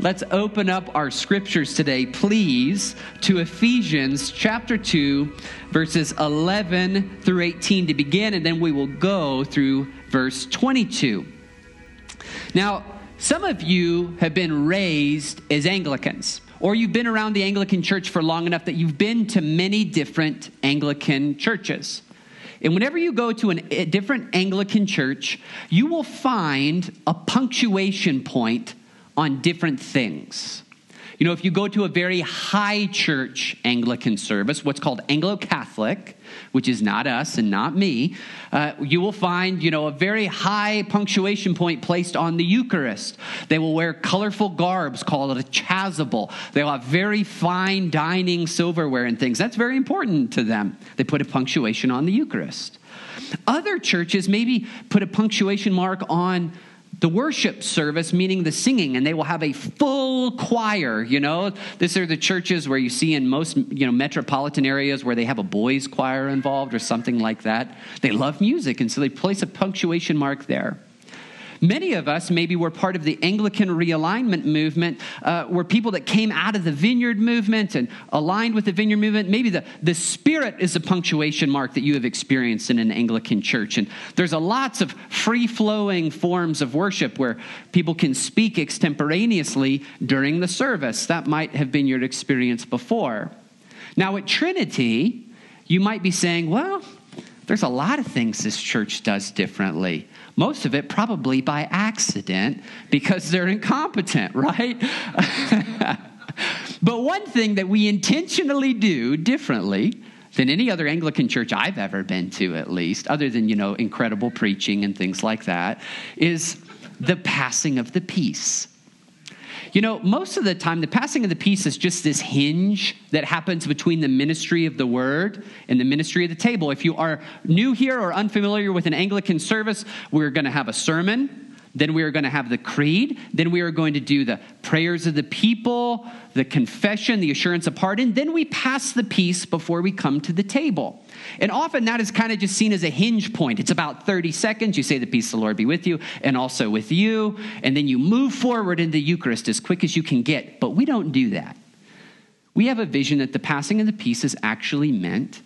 let's open up our scriptures today, please, to Ephesians chapter 2, verses 11 through 18 to begin, and then we will go through verse 22. Now, some of you have been raised as Anglicans, or you've been around the Anglican church for long enough that you've been to many different Anglican churches. And whenever you go to an, a different Anglican church, you will find a punctuation point on different things. You know, if you go to a very high church Anglican service, what's called Anglo Catholic, which is not us and not me, uh, you will find, you know, a very high punctuation point placed on the Eucharist. They will wear colorful garbs called a chasuble. They'll have very fine dining silverware and things. That's very important to them. They put a punctuation on the Eucharist. Other churches maybe put a punctuation mark on the worship service, meaning the singing, and they will have a full choir. You know, these are the churches where you see in most you know metropolitan areas where they have a boys' choir involved or something like that. They love music, and so they place a punctuation mark there. Many of us maybe were part of the Anglican realignment movement, uh, were people that came out of the vineyard movement and aligned with the vineyard movement. Maybe the, the spirit is a punctuation mark that you have experienced in an Anglican church. And there's a lots of free flowing forms of worship where people can speak extemporaneously during the service. That might have been your experience before. Now, at Trinity, you might be saying, well, there's a lot of things this church does differently. Most of it probably by accident because they're incompetent, right? but one thing that we intentionally do differently than any other Anglican church I've ever been to, at least, other than, you know, incredible preaching and things like that, is the passing of the peace. You know, most of the time, the passing of the peace is just this hinge that happens between the ministry of the word and the ministry of the table. If you are new here or unfamiliar with an Anglican service, we're going to have a sermon. Then we are going to have the creed. Then we are going to do the prayers of the people, the confession, the assurance of pardon. Then we pass the peace before we come to the table. And often that is kind of just seen as a hinge point. It's about 30 seconds. You say, The peace of the Lord be with you, and also with you. And then you move forward in the Eucharist as quick as you can get. But we don't do that. We have a vision that the passing of the peace is actually meant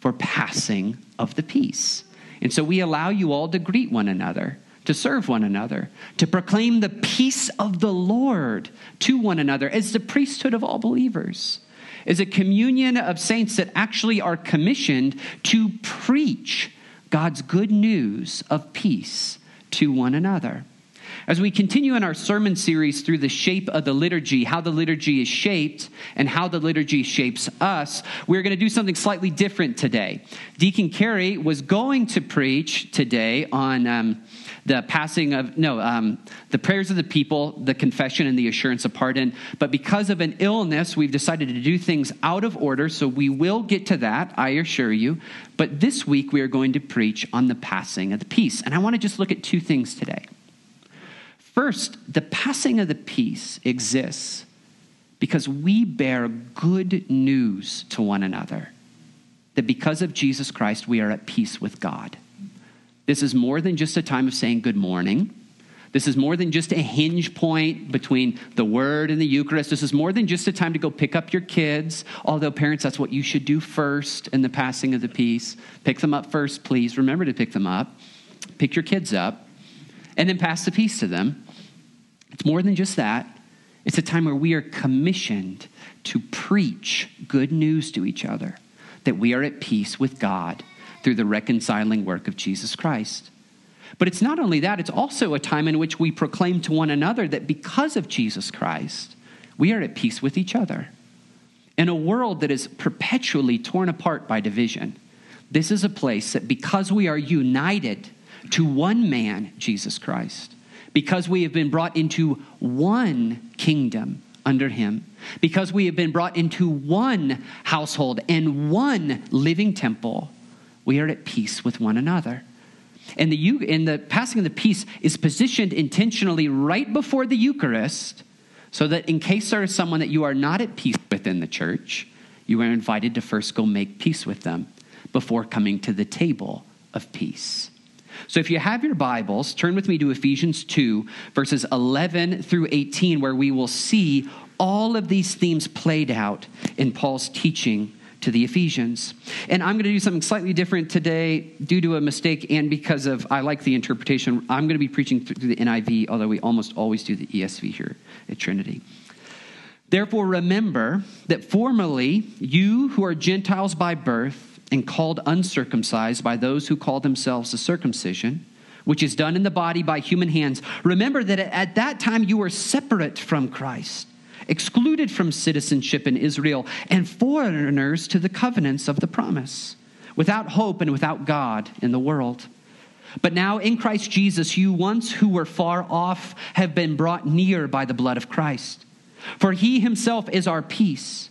for passing of the peace. And so we allow you all to greet one another to serve one another, to proclaim the peace of the Lord to one another as the priesthood of all believers is a communion of saints that actually are commissioned to preach God's good news of peace to one another. As we continue in our sermon series through the shape of the liturgy, how the liturgy is shaped, and how the liturgy shapes us, we're going to do something slightly different today. Deacon Carey was going to preach today on. Um, the passing of, no, um, the prayers of the people, the confession, and the assurance of pardon. But because of an illness, we've decided to do things out of order, so we will get to that, I assure you. But this week, we are going to preach on the passing of the peace. And I want to just look at two things today. First, the passing of the peace exists because we bear good news to one another that because of Jesus Christ, we are at peace with God. This is more than just a time of saying good morning. This is more than just a hinge point between the Word and the Eucharist. This is more than just a time to go pick up your kids. Although, parents, that's what you should do first in the passing of the peace. Pick them up first, please. Remember to pick them up. Pick your kids up, and then pass the peace to them. It's more than just that. It's a time where we are commissioned to preach good news to each other that we are at peace with God through the reconciling work of Jesus Christ. But it's not only that, it's also a time in which we proclaim to one another that because of Jesus Christ, we are at peace with each other. In a world that is perpetually torn apart by division, this is a place that because we are united to one man, Jesus Christ, because we have been brought into one kingdom under him, because we have been brought into one household and one living temple, we are at peace with one another. And the, and the passing of the peace is positioned intentionally right before the Eucharist so that in case there is someone that you are not at peace with in the church, you are invited to first go make peace with them before coming to the table of peace. So if you have your Bibles, turn with me to Ephesians 2, verses 11 through 18, where we will see all of these themes played out in Paul's teaching to the Ephesians. And I'm going to do something slightly different today due to a mistake and because of I like the interpretation. I'm going to be preaching through the NIV, although we almost always do the ESV here at Trinity. Therefore, remember that formerly you who are Gentiles by birth and called uncircumcised by those who call themselves the circumcision, which is done in the body by human hands, remember that at that time you were separate from Christ excluded from citizenship in Israel, and foreigners to the covenants of the promise, without hope and without God in the world. But now in Christ Jesus, you once who were far off have been brought near by the blood of Christ. For he himself is our peace,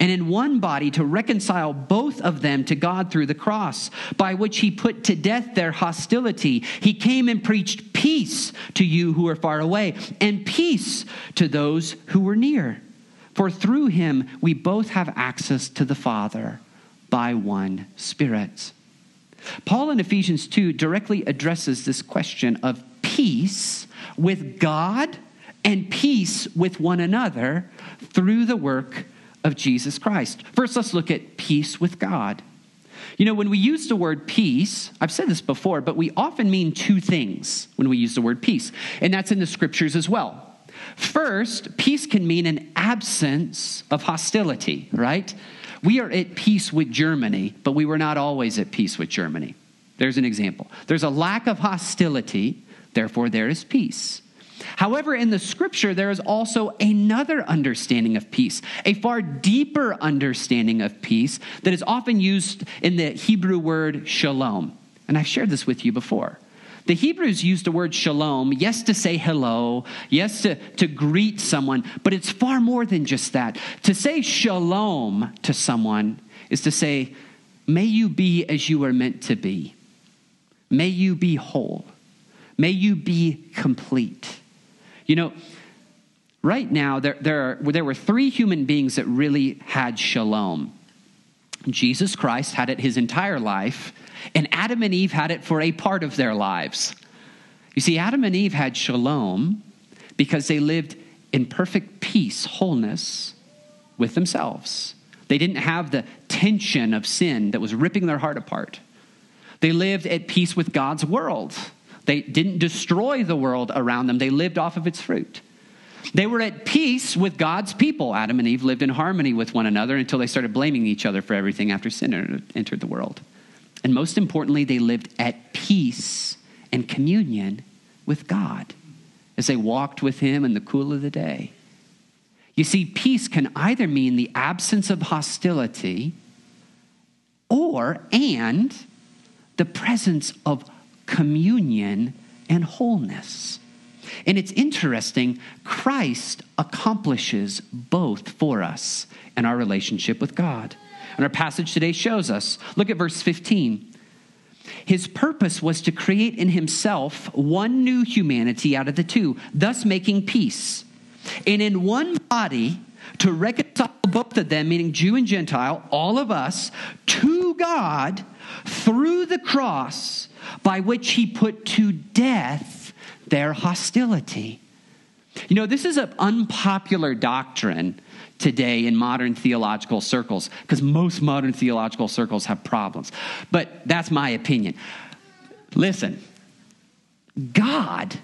And in one body to reconcile both of them to God through the cross, by which he put to death their hostility. He came and preached peace to you who are far away, and peace to those who were near. For through him we both have access to the Father by one Spirit. Paul in Ephesians 2 directly addresses this question of peace with God and peace with one another through the work of Jesus Christ. First, let's look at peace with God. You know, when we use the word peace, I've said this before, but we often mean two things when we use the word peace, and that's in the scriptures as well. First, peace can mean an absence of hostility, right? We are at peace with Germany, but we were not always at peace with Germany. There's an example. There's a lack of hostility, therefore, there is peace. However, in the scripture, there is also another understanding of peace, a far deeper understanding of peace that is often used in the Hebrew word shalom. And I've shared this with you before. The Hebrews used the word shalom, yes, to say hello, yes, to, to greet someone, but it's far more than just that. To say shalom to someone is to say, may you be as you are meant to be. May you be whole. May you be complete. You know, right now, there, there, are, there were three human beings that really had shalom. Jesus Christ had it his entire life, and Adam and Eve had it for a part of their lives. You see, Adam and Eve had shalom because they lived in perfect peace, wholeness with themselves. They didn't have the tension of sin that was ripping their heart apart. They lived at peace with God's world. They didn't destroy the world around them, they lived off of its fruit. They were at peace with God's people. Adam and Eve lived in harmony with one another until they started blaming each other for everything after sin entered the world. And most importantly, they lived at peace and communion with God as they walked with Him in the cool of the day. You see, peace can either mean the absence of hostility or, and, the presence of communion, and wholeness. And it's interesting, Christ accomplishes both for us in our relationship with God. And our passage today shows us. Look at verse 15. His purpose was to create in himself one new humanity out of the two, thus making peace. And in one body, to reconcile both of them, meaning Jew and Gentile, all of us, to God through the cross by which he put to death their hostility. You know, this is an unpopular doctrine today in modern theological circles because most modern theological circles have problems. But that's my opinion. Listen, God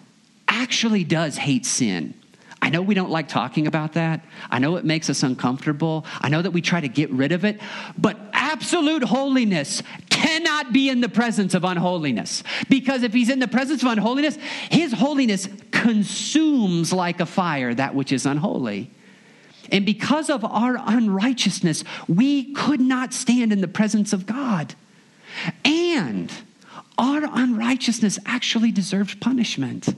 actually does hate sin. I know we don't like talking about that. I know it makes us uncomfortable. I know that we try to get rid of it. But absolute holiness cannot be in the presence of unholiness. Because if he's in the presence of unholiness, his holiness consumes like a fire that which is unholy. And because of our unrighteousness, we could not stand in the presence of God. And our unrighteousness actually deserves punishment.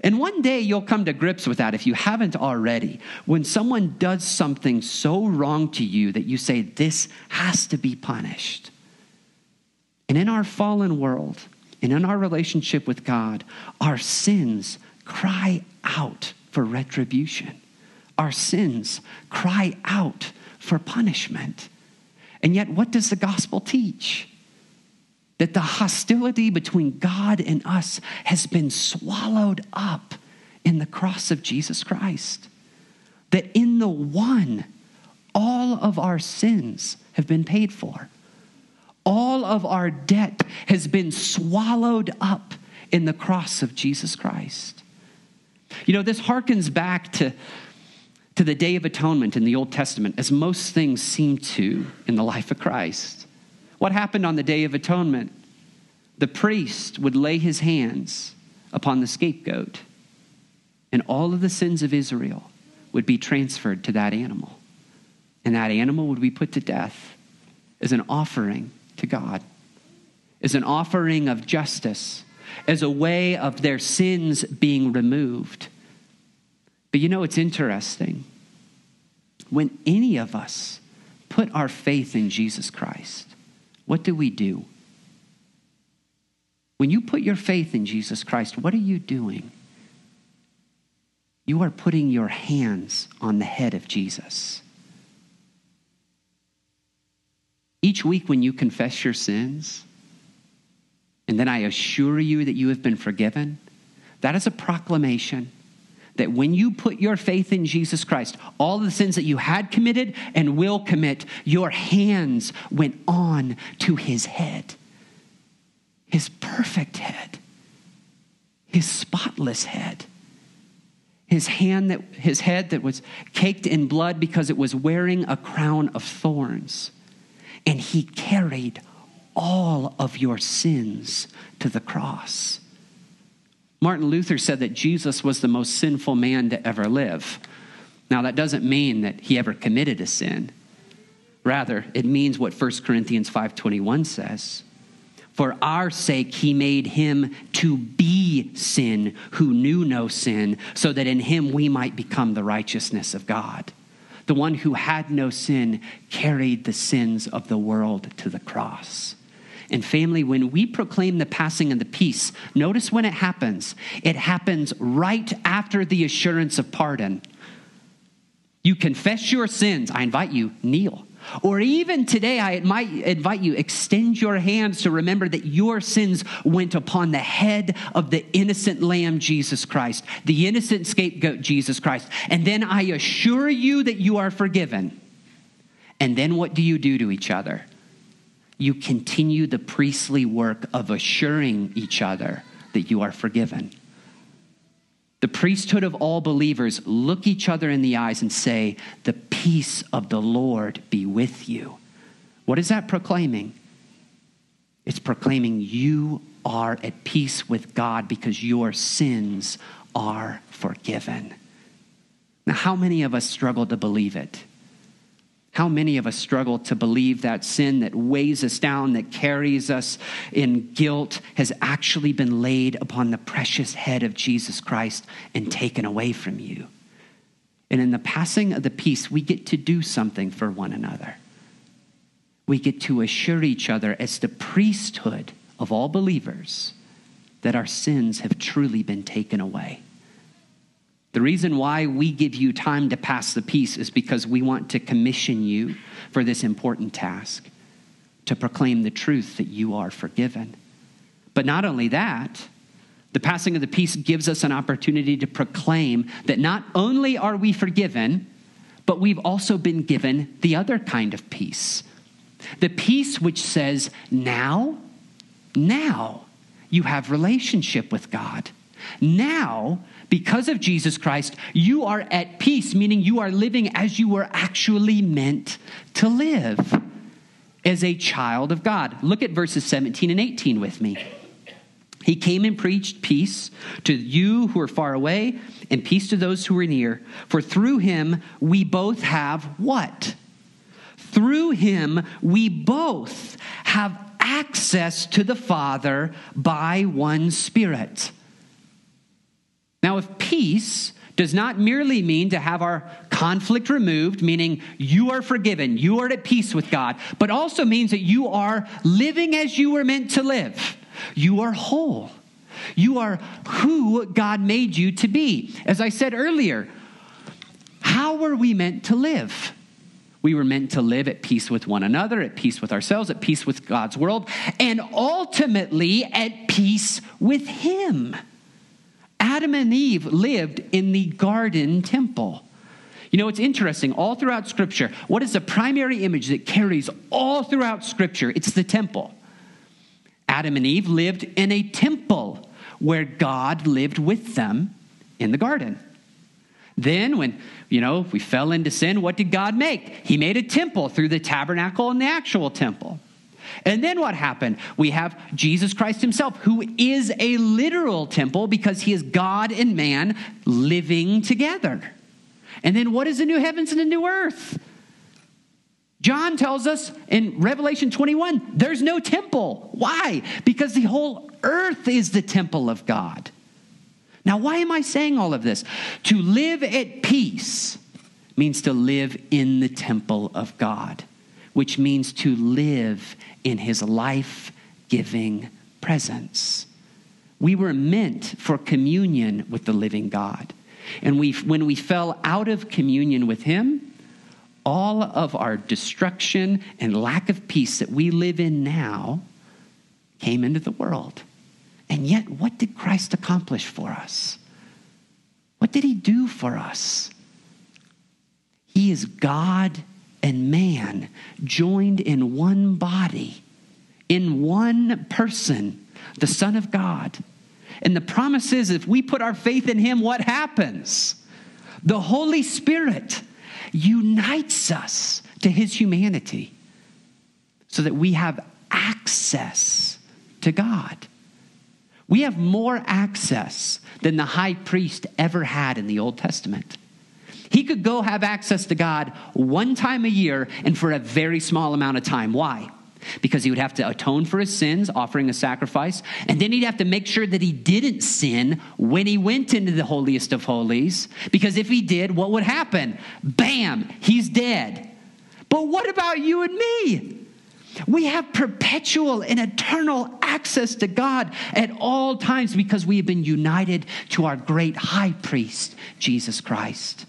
And one day you'll come to grips with that if you haven't already. When someone does something so wrong to you that you say, this has to be punished. And in our fallen world and in our relationship with God, our sins cry out for retribution. Our sins cry out for punishment. And yet, what does the gospel teach? That the hostility between God and us has been swallowed up in the cross of Jesus Christ. That in the one, all of our sins have been paid for. All of our debt has been swallowed up in the cross of Jesus Christ. You know, this harkens back to, to the Day of Atonement in the Old Testament, as most things seem to in the life of Christ. What happened on the Day of Atonement? The priest would lay his hands upon the scapegoat, and all of the sins of Israel would be transferred to that animal. And that animal would be put to death as an offering to God, as an offering of justice, as a way of their sins being removed. But you know, it's interesting. When any of us put our faith in Jesus Christ, what do we do? When you put your faith in Jesus Christ, what are you doing? You are putting your hands on the head of Jesus. Each week, when you confess your sins, and then I assure you that you have been forgiven, that is a proclamation that when you put your faith in Jesus Christ, all the sins that you had committed and will commit, your hands went on to his head, his perfect head, his spotless head. His hand that his head that was caked in blood because it was wearing a crown of thorns and he carried all of your sins to the cross. Martin Luther said that Jesus was the most sinful man to ever live. Now, that doesn't mean that he ever committed a sin. Rather, it means what 1 Corinthians 5:21 says. For our sake he made him to be sin who knew no sin, so that in him we might become the righteousness of God the one who had no sin, carried the sins of the world to the cross. And family, when we proclaim the passing of the peace, notice when it happens. It happens right after the assurance of pardon. You confess your sins. I invite you, kneel. Or even today, I might invite you, extend your hands to remember that your sins went upon the head of the innocent lamb, Jesus Christ, the innocent scapegoat, Jesus Christ. And then I assure you that you are forgiven. And then what do you do to each other? You continue the priestly work of assuring each other that you are forgiven. The priesthood of all believers look each other in the eyes and say, The peace of the Lord be with you. What is that proclaiming? It's proclaiming you are at peace with God because your sins are forgiven. Now, how many of us struggle to believe it? How many of us struggle to believe that sin that weighs us down, that carries us in guilt, has actually been laid upon the precious head of Jesus Christ and taken away from you? And in the passing of the peace, we get to do something for one another. We get to assure each other, as the priesthood of all believers, that our sins have truly been taken away. The reason why we give you time to pass the peace is because we want to commission you for this important task to proclaim the truth that you are forgiven. But not only that, the passing of the peace gives us an opportunity to proclaim that not only are we forgiven, but we've also been given the other kind of peace. The peace which says, now, now you have relationship with God. Now because of Jesus Christ, you are at peace, meaning you are living as you were actually meant to live as a child of God. Look at verses 17 and 18 with me. He came and preached peace to you who are far away and peace to those who are near. For through him we both have what? Through him we both have access to the Father by one Spirit. Now, if peace does not merely mean to have our conflict removed, meaning you are forgiven, you are at peace with God, but also means that you are living as you were meant to live. You are whole. You are who God made you to be. As I said earlier, how were we meant to live? We were meant to live at peace with one another, at peace with ourselves, at peace with God's world, and ultimately at peace with Him. Adam and Eve lived in the garden temple. You know, it's interesting. All throughout Scripture, what is the primary image that carries all throughout Scripture? It's the temple. Adam and Eve lived in a temple where God lived with them in the garden. Then, when, you know, we fell into sin, what did God make? He made a temple through the tabernacle and the actual temple. And then what happened? We have Jesus Christ himself, who is a literal temple because he is God and man living together. And then what is the new heavens and the new earth? John tells us in Revelation 21 there's no temple. Why? Because the whole earth is the temple of God. Now, why am I saying all of this? To live at peace means to live in the temple of God, which means to live in his life giving presence. We were meant for communion with the living God. And we, when we fell out of communion with him, all of our destruction and lack of peace that we live in now came into the world. And yet, what did Christ accomplish for us? What did he do for us? He is God and man joined in one body, in one person, the Son of God. And the promise is if we put our faith in him, what happens? The Holy Spirit unites us to his humanity so that we have access to God. We have more access than the high priest ever had in the Old Testament. He could go have access to God one time a year and for a very small amount of time. Why? Because he would have to atone for his sins, offering a sacrifice, and then he'd have to make sure that he didn't sin when he went into the holiest of holies. Because if he did, what would happen? Bam, he's dead. But what about you and me? We have perpetual and eternal access to God at all times because we have been united to our great high priest, Jesus Christ.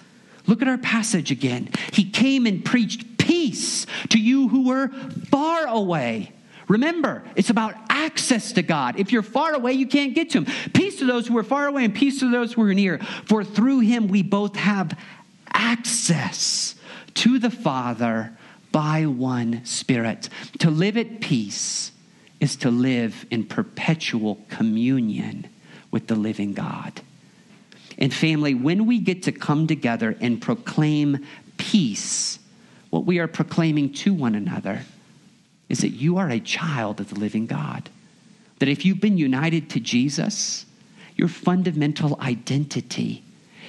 Look at our passage again. He came and preached peace to you who were far away. Remember, it's about access to God. If you're far away, you can't get to Him. Peace to those who are far away and peace to those who are near. For through Him we both have access to the Father by one Spirit. To live at peace is to live in perpetual communion with the living God. And family, when we get to come together and proclaim peace, what we are proclaiming to one another is that you are a child of the living God. That if you've been united to Jesus, your fundamental identity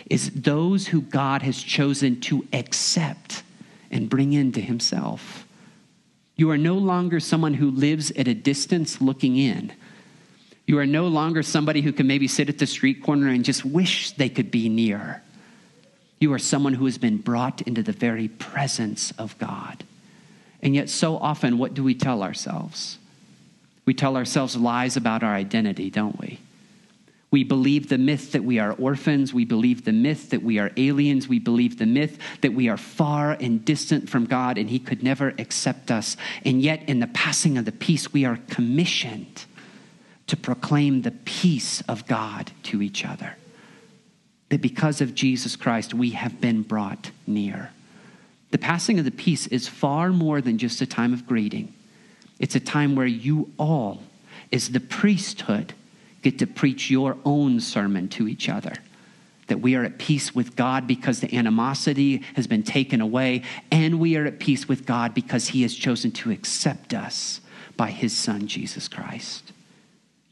is those who God has chosen to accept and bring into himself. You are no longer someone who lives at a distance looking in. You are no longer somebody who can maybe sit at the street corner and just wish they could be near. You are someone who has been brought into the very presence of God. And yet, so often, what do we tell ourselves? We tell ourselves lies about our identity, don't we? We believe the myth that we are orphans. We believe the myth that we are aliens. We believe the myth that we are far and distant from God and He could never accept us. And yet, in the passing of the peace, we are commissioned to proclaim the peace of God to each other. That because of Jesus Christ, we have been brought near. The passing of the peace is far more than just a time of greeting, it's a time where you all, as the priesthood, get to preach your own sermon to each other. That we are at peace with God because the animosity has been taken away, and we are at peace with God because He has chosen to accept us by His Son, Jesus Christ.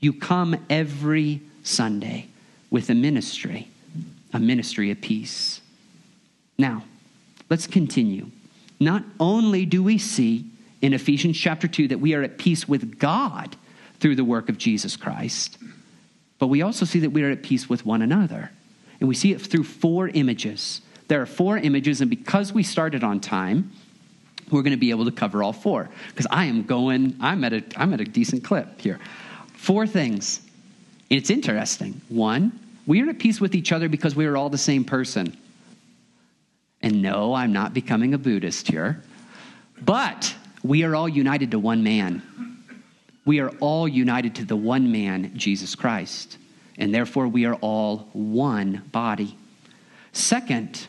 You come every Sunday with a ministry, a ministry of peace. Now, let's continue. Not only do we see in Ephesians chapter 2 that we are at peace with God through the work of Jesus Christ, but we also see that we are at peace with one another. And we see it through four images. There are four images, and because we started on time, we're going to be able to cover all four. Because I am going, I'm at, a, I'm at a decent clip here. Four things. And it's interesting. One, we are at peace with each other because we are all the same person. And no, I'm not becoming a Buddhist here. But we are all united to one man. We are all united to the one man, Jesus Christ. And therefore, we are all one body. Second,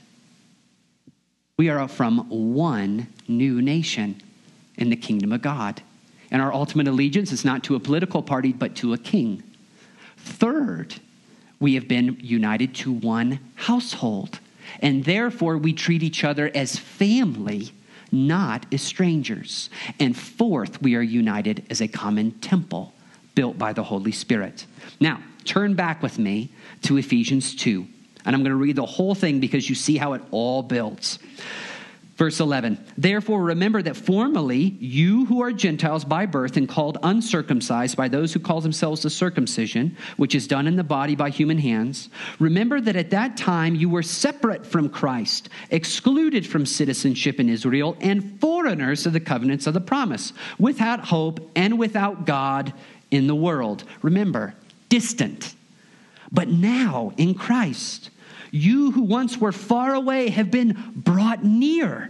we are from one new nation in the kingdom of God. And our ultimate allegiance is not to a political party, but to a king. Third, we have been united to one household. And therefore, we treat each other as family not as strangers. And fourth, we are united as a common temple built by the Holy Spirit. Now, turn back with me to Ephesians 2. And I'm going to read the whole thing because you see how it all builds. Verse 11, therefore remember that formerly you who are Gentiles by birth and called uncircumcised by those who call themselves the circumcision, which is done in the body by human hands, remember that at that time you were separate from Christ, excluded from citizenship in Israel, and foreigners of the covenants of the promise, without hope and without God in the world. Remember, distant. But now in Christ, you who once were far away have been brought near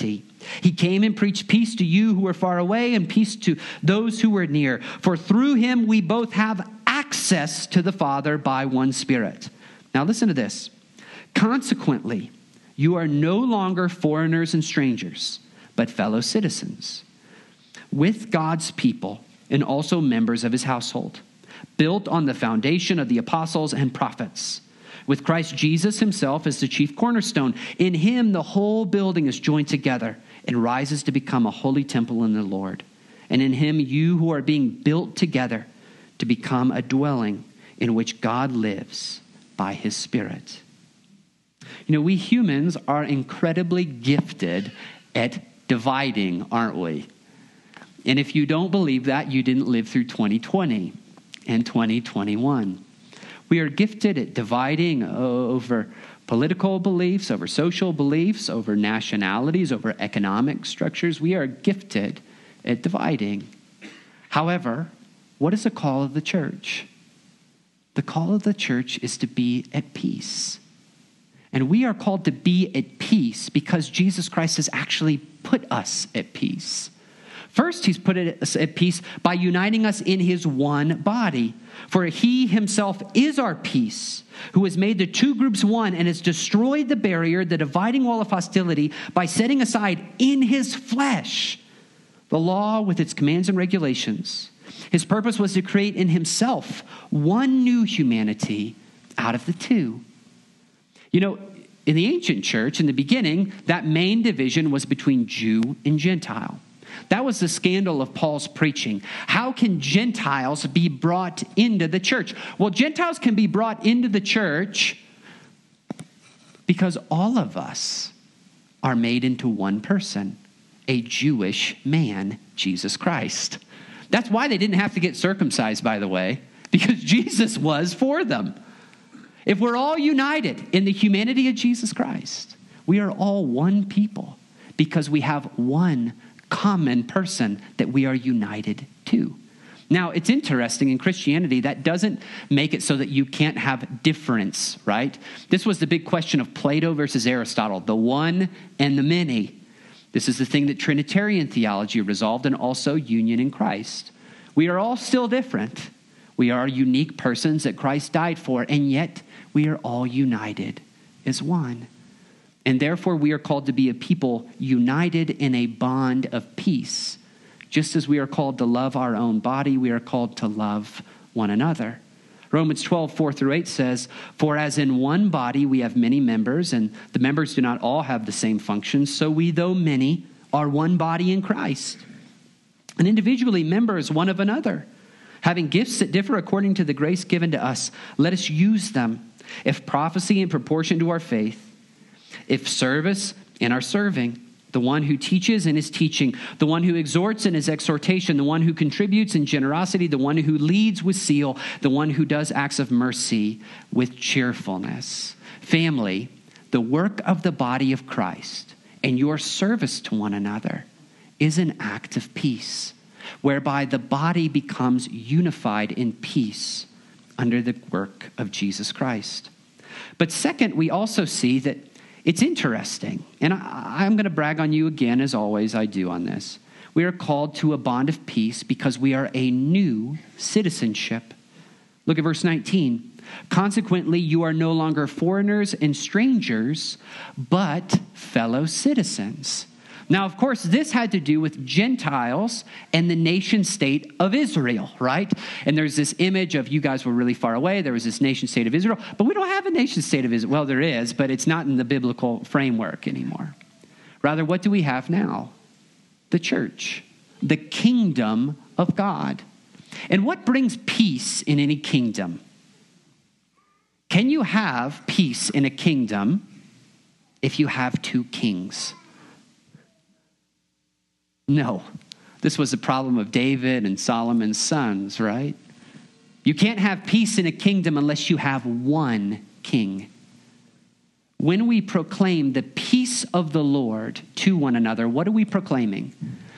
He came and preached peace to you who were far away and peace to those who were near. For through him we both have access to the Father by one Spirit. Now listen to this. Consequently, you are no longer foreigners and strangers, but fellow citizens with God's people and also members of his household, built on the foundation of the apostles and prophets with Christ Jesus himself as the chief cornerstone. In him, the whole building is joined together and rises to become a holy temple in the Lord. And in him, you who are being built together to become a dwelling in which God lives by his Spirit. You know, we humans are incredibly gifted at dividing, aren't we? And if you don't believe that, you didn't live through 2020 and 2021. We are gifted at dividing uh, over political beliefs, over social beliefs, over nationalities, over economic structures. We are gifted at dividing. However, what is the call of the church? The call of the church is to be at peace. And we are called to be at peace because Jesus Christ has actually put us at peace. First, he's put it at peace by uniting us in his one body. For he himself is our peace, who has made the two groups one and has destroyed the barrier, the dividing wall of hostility, by setting aside in his flesh the law with its commands and regulations. His purpose was to create in himself one new humanity out of the two. You know, in the ancient church, in the beginning, that main division was between Jew and Gentile. That was the scandal of Paul's preaching. How can Gentiles be brought into the church? Well, Gentiles can be brought into the church because all of us are made into one person a Jewish man, Jesus Christ. That's why they didn't have to get circumcised, by the way, because Jesus was for them. If we're all united in the humanity of Jesus Christ, we are all one people because we have one common person that we are united to. Now, it's interesting in Christianity, that doesn't make it so that you can't have difference, right? This was the big question of Plato versus Aristotle the one and the many. This is the thing that Trinitarian theology resolved, and also union in Christ. We are all still different. We are unique persons that Christ died for, and yet we are all united as one. And therefore, we are called to be a people united in a bond of peace. Just as we are called to love our own body, we are called to love one another. Romans 12, 4 through 8 says, For as in one body we have many members, and the members do not all have the same function, so we, though many, are one body in Christ, and individually members one of another. Having gifts that differ according to the grace given to us, let us use them. If prophecy in proportion to our faith, if service in our serving, the one who teaches in his teaching, the one who exhorts in his exhortation, the one who contributes in generosity, the one who leads with zeal, the one who does acts of mercy with cheerfulness. Family, the work of the body of Christ and your service to one another is an act of peace, whereby the body becomes unified in peace under the work of Jesus Christ. But second, we also see that it's interesting, and I, am going to brag on you again, as always I do on this. We are called to a bond of peace because we are a new citizenship. Look at verse 19. Consequently, you are no longer foreigners and strangers, but fellow citizens now, of course, this had to do with Gentiles and the nation state of Israel, right? And there's this image of you guys were really far away. There was this nation state of Israel, but we don't have a nation state of Israel. Well, there is, but it's not in the biblical framework anymore. Rather, what do we have now? The church, the kingdom of God. And what brings peace in any kingdom? Can you have peace in a kingdom if you have two kings? No. This was the problem of David and Solomon's sons, right? You can't have peace in a kingdom unless you have one king. When we proclaim the peace of the Lord to one another, what are we proclaiming?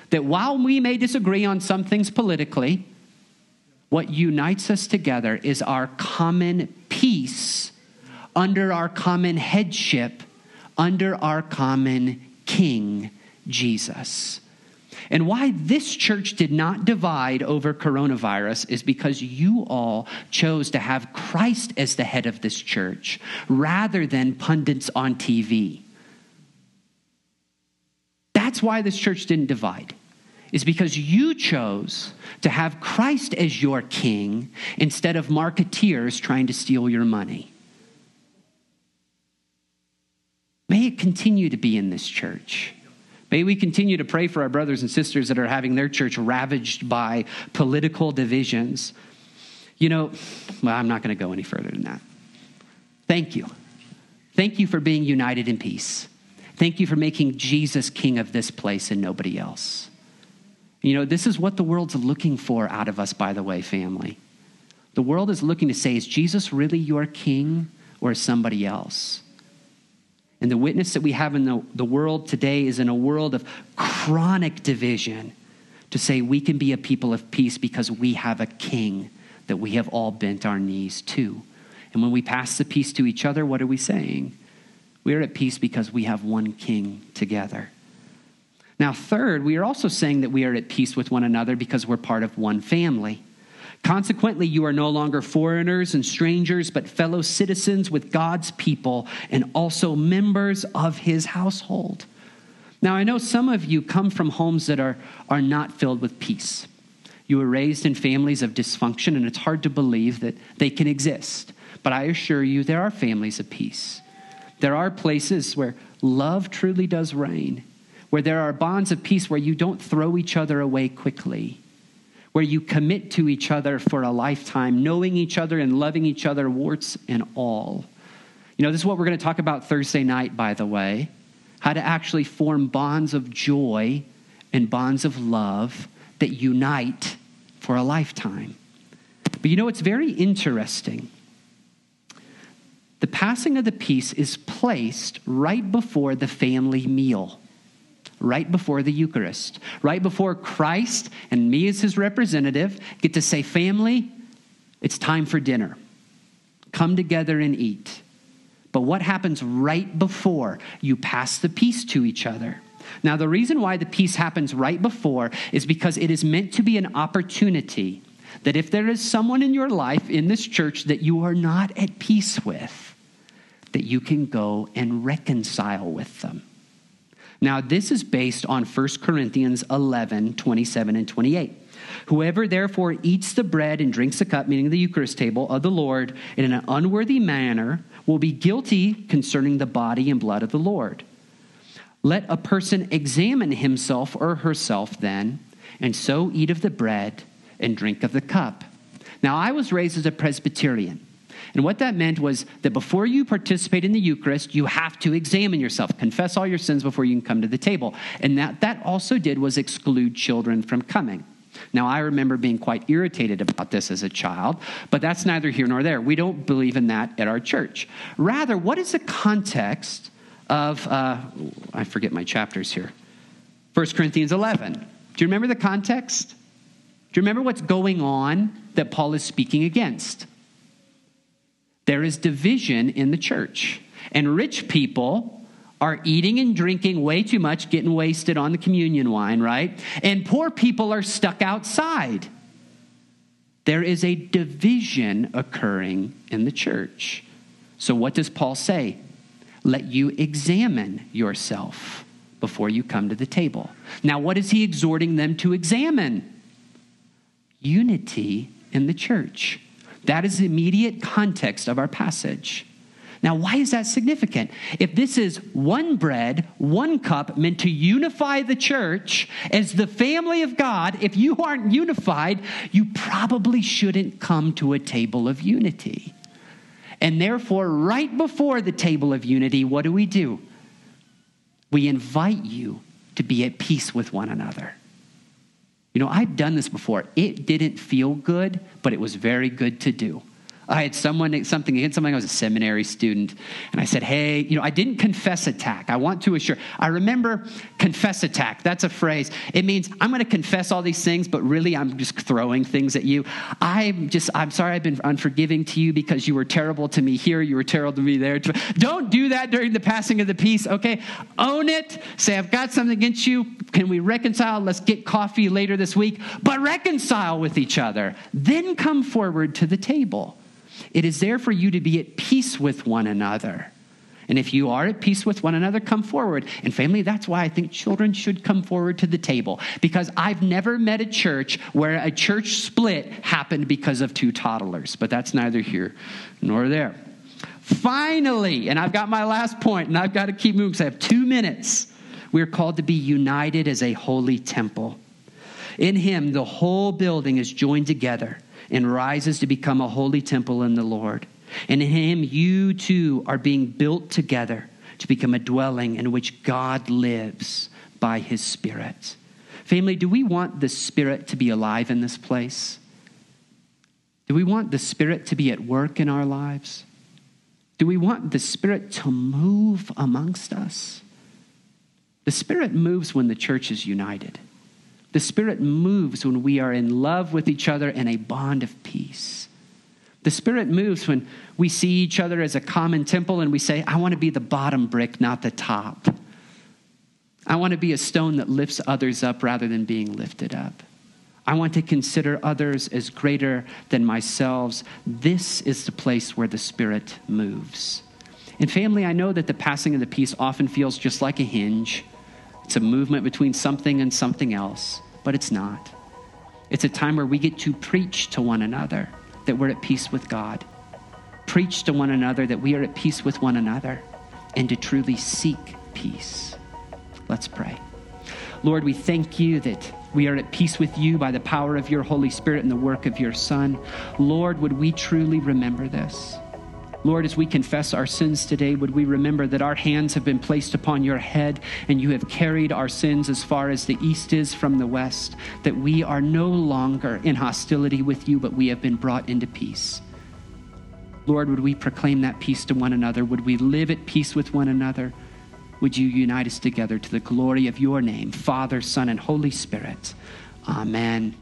That while we may disagree on some things politically, what unites us together is our common peace under our common headship, under our common King, Jesus. And why this church did not divide over coronavirus is because you all chose to have Christ as the head of this church rather than pundits on TV. That's why this church didn't divide. Is because you chose to have Christ as your king instead of marketeers trying to steal your money. May it continue to be in this church. May we continue to pray for our brothers and sisters that are having their church ravaged by political divisions. You know, well, I'm not going to go any further than that. Thank you. Thank you for being united in peace. Thank you for making Jesus king of this place and nobody else. You know, this is what the world's looking for out of us, by the way, family. The world is looking to say, is Jesus really your king or somebody else? And the witness that we have in the, the world today is in a world of chronic division to say we can be a people of peace because we have a king that we have all bent our knees to. And when we pass the peace to each other, what are we saying? We are at peace because we have one king together. Now, third, we are also saying that we are at peace with one another because we're part of one family. Consequently, you are no longer foreigners and strangers, but fellow citizens with God's people and also members of his household. Now, I know some of you come from homes that are, are not filled with peace. You were raised in families of dysfunction, and it's hard to believe that they can exist. But I assure you, there are families of peace. There are places where love truly does reign, where there are bonds of peace where you don't throw each other away quickly where you commit to each other for a lifetime, knowing each other and loving each other, warts and all. You know, this is what we're going to talk about Thursday night, by the way how to actually form bonds of joy and bonds of love that unite for a lifetime. But you know, it's very interesting. The passing of the peace is placed right before the family meal right before the Eucharist, right before Christ and me as his representative get to say, Family, it's time for dinner. Come together and eat. But what happens right before you pass the peace to each other? Now, the reason why the peace happens right before is because it is meant to be an opportunity that if there is someone in your life in this church that you are not at peace with, that you can go and reconcile with them. Now, this is based on 1 Corinthians 11, 27 and 28. Whoever therefore eats the bread and drinks the cup, meaning the Eucharist table of the Lord, in an unworthy manner, will be guilty concerning the body and blood of the Lord. Let a person examine himself or herself then, and so eat of the bread and drink of the cup. Now, I was raised as a Presbyterian. And what that meant was that before you participate in the Eucharist, you have to examine yourself, confess all your sins before you can come to the table. And that that also did was exclude children from coming. Now, I remember being quite irritated about this as a child, but that's neither here nor there. We don't believe in that at our church. Rather, what is the context of, uh, I forget my chapters here, 1 Corinthians 11? Do you remember the context? Do you remember what's going on that Paul is speaking against? There is division in the church, and rich people are eating and drinking way too much, getting wasted on the communion wine, right? And poor people are stuck outside. There is a division occurring in the church. So, what does Paul say? Let you examine yourself before you come to the table. Now, what is he exhorting them to examine? Unity in the church. That is the immediate context of our passage. Now, why is that significant? If this is one bread, one cup meant to unify the church as the family of God, if you aren't unified, you probably shouldn't come to a table of unity. And therefore, right before the table of unity, what do we do? We invite you to be at peace with one another. You know, I've done this before. It didn't feel good, but it was very good to do. I had someone, something against something. I was a seminary student. And I said, hey, you know, I didn't confess attack. I want to assure. I remember confess attack. That's a phrase. It means I'm going to confess all these things, but really I'm just throwing things at you. I'm just, I'm sorry I've been unforgiving to you because you were terrible to me here. You were terrible to me there. Don't do that during the passing of the peace, okay? Own it. Say, I've got something against you. Can we reconcile? Let's get coffee later this week, but reconcile with each other. Then come forward to the table. It is there for you to be at peace with one another. And if you are at peace with one another, come forward. And family, that's why I think children should come forward to the table. Because I've never met a church where a church split happened because of two toddlers. But that's neither here nor there. Finally, and I've got my last point, and I've got to keep moving because I have two minutes. We're called to be united as a holy temple. In him, the whole building is joined together and rises to become a holy temple in the Lord. And in him, you too are being built together to become a dwelling in which God lives by his Spirit. Family, do we want the Spirit to be alive in this place? Do we want the Spirit to be at work in our lives? Do we want the Spirit to move amongst us? The Spirit moves when the church is united. The Spirit moves when we are in love with each other in a bond of peace. The Spirit moves when we see each other as a common temple and we say, I want to be the bottom brick, not the top. I want to be a stone that lifts others up rather than being lifted up. I want to consider others as greater than myself. This is the place where the Spirit moves. In family, I know that the passing of the peace often feels just like a hinge. It's a movement between something and something else, but it's not. It's a time where we get to preach to one another that we're at peace with God, preach to one another that we are at peace with one another, and to truly seek peace. Let's pray. Lord, we thank you that we are at peace with you by the power of your Holy Spirit and the work of your Son. Lord, would we truly remember this? Lord, as we confess our sins today, would we remember that our hands have been placed upon your head and you have carried our sins as far as the east is from the west, that we are no longer in hostility with you, but we have been brought into peace. Lord, would we proclaim that peace to one another? Would we live at peace with one another? Would you unite us together to the glory of your name, Father, Son, and Holy Spirit? Amen.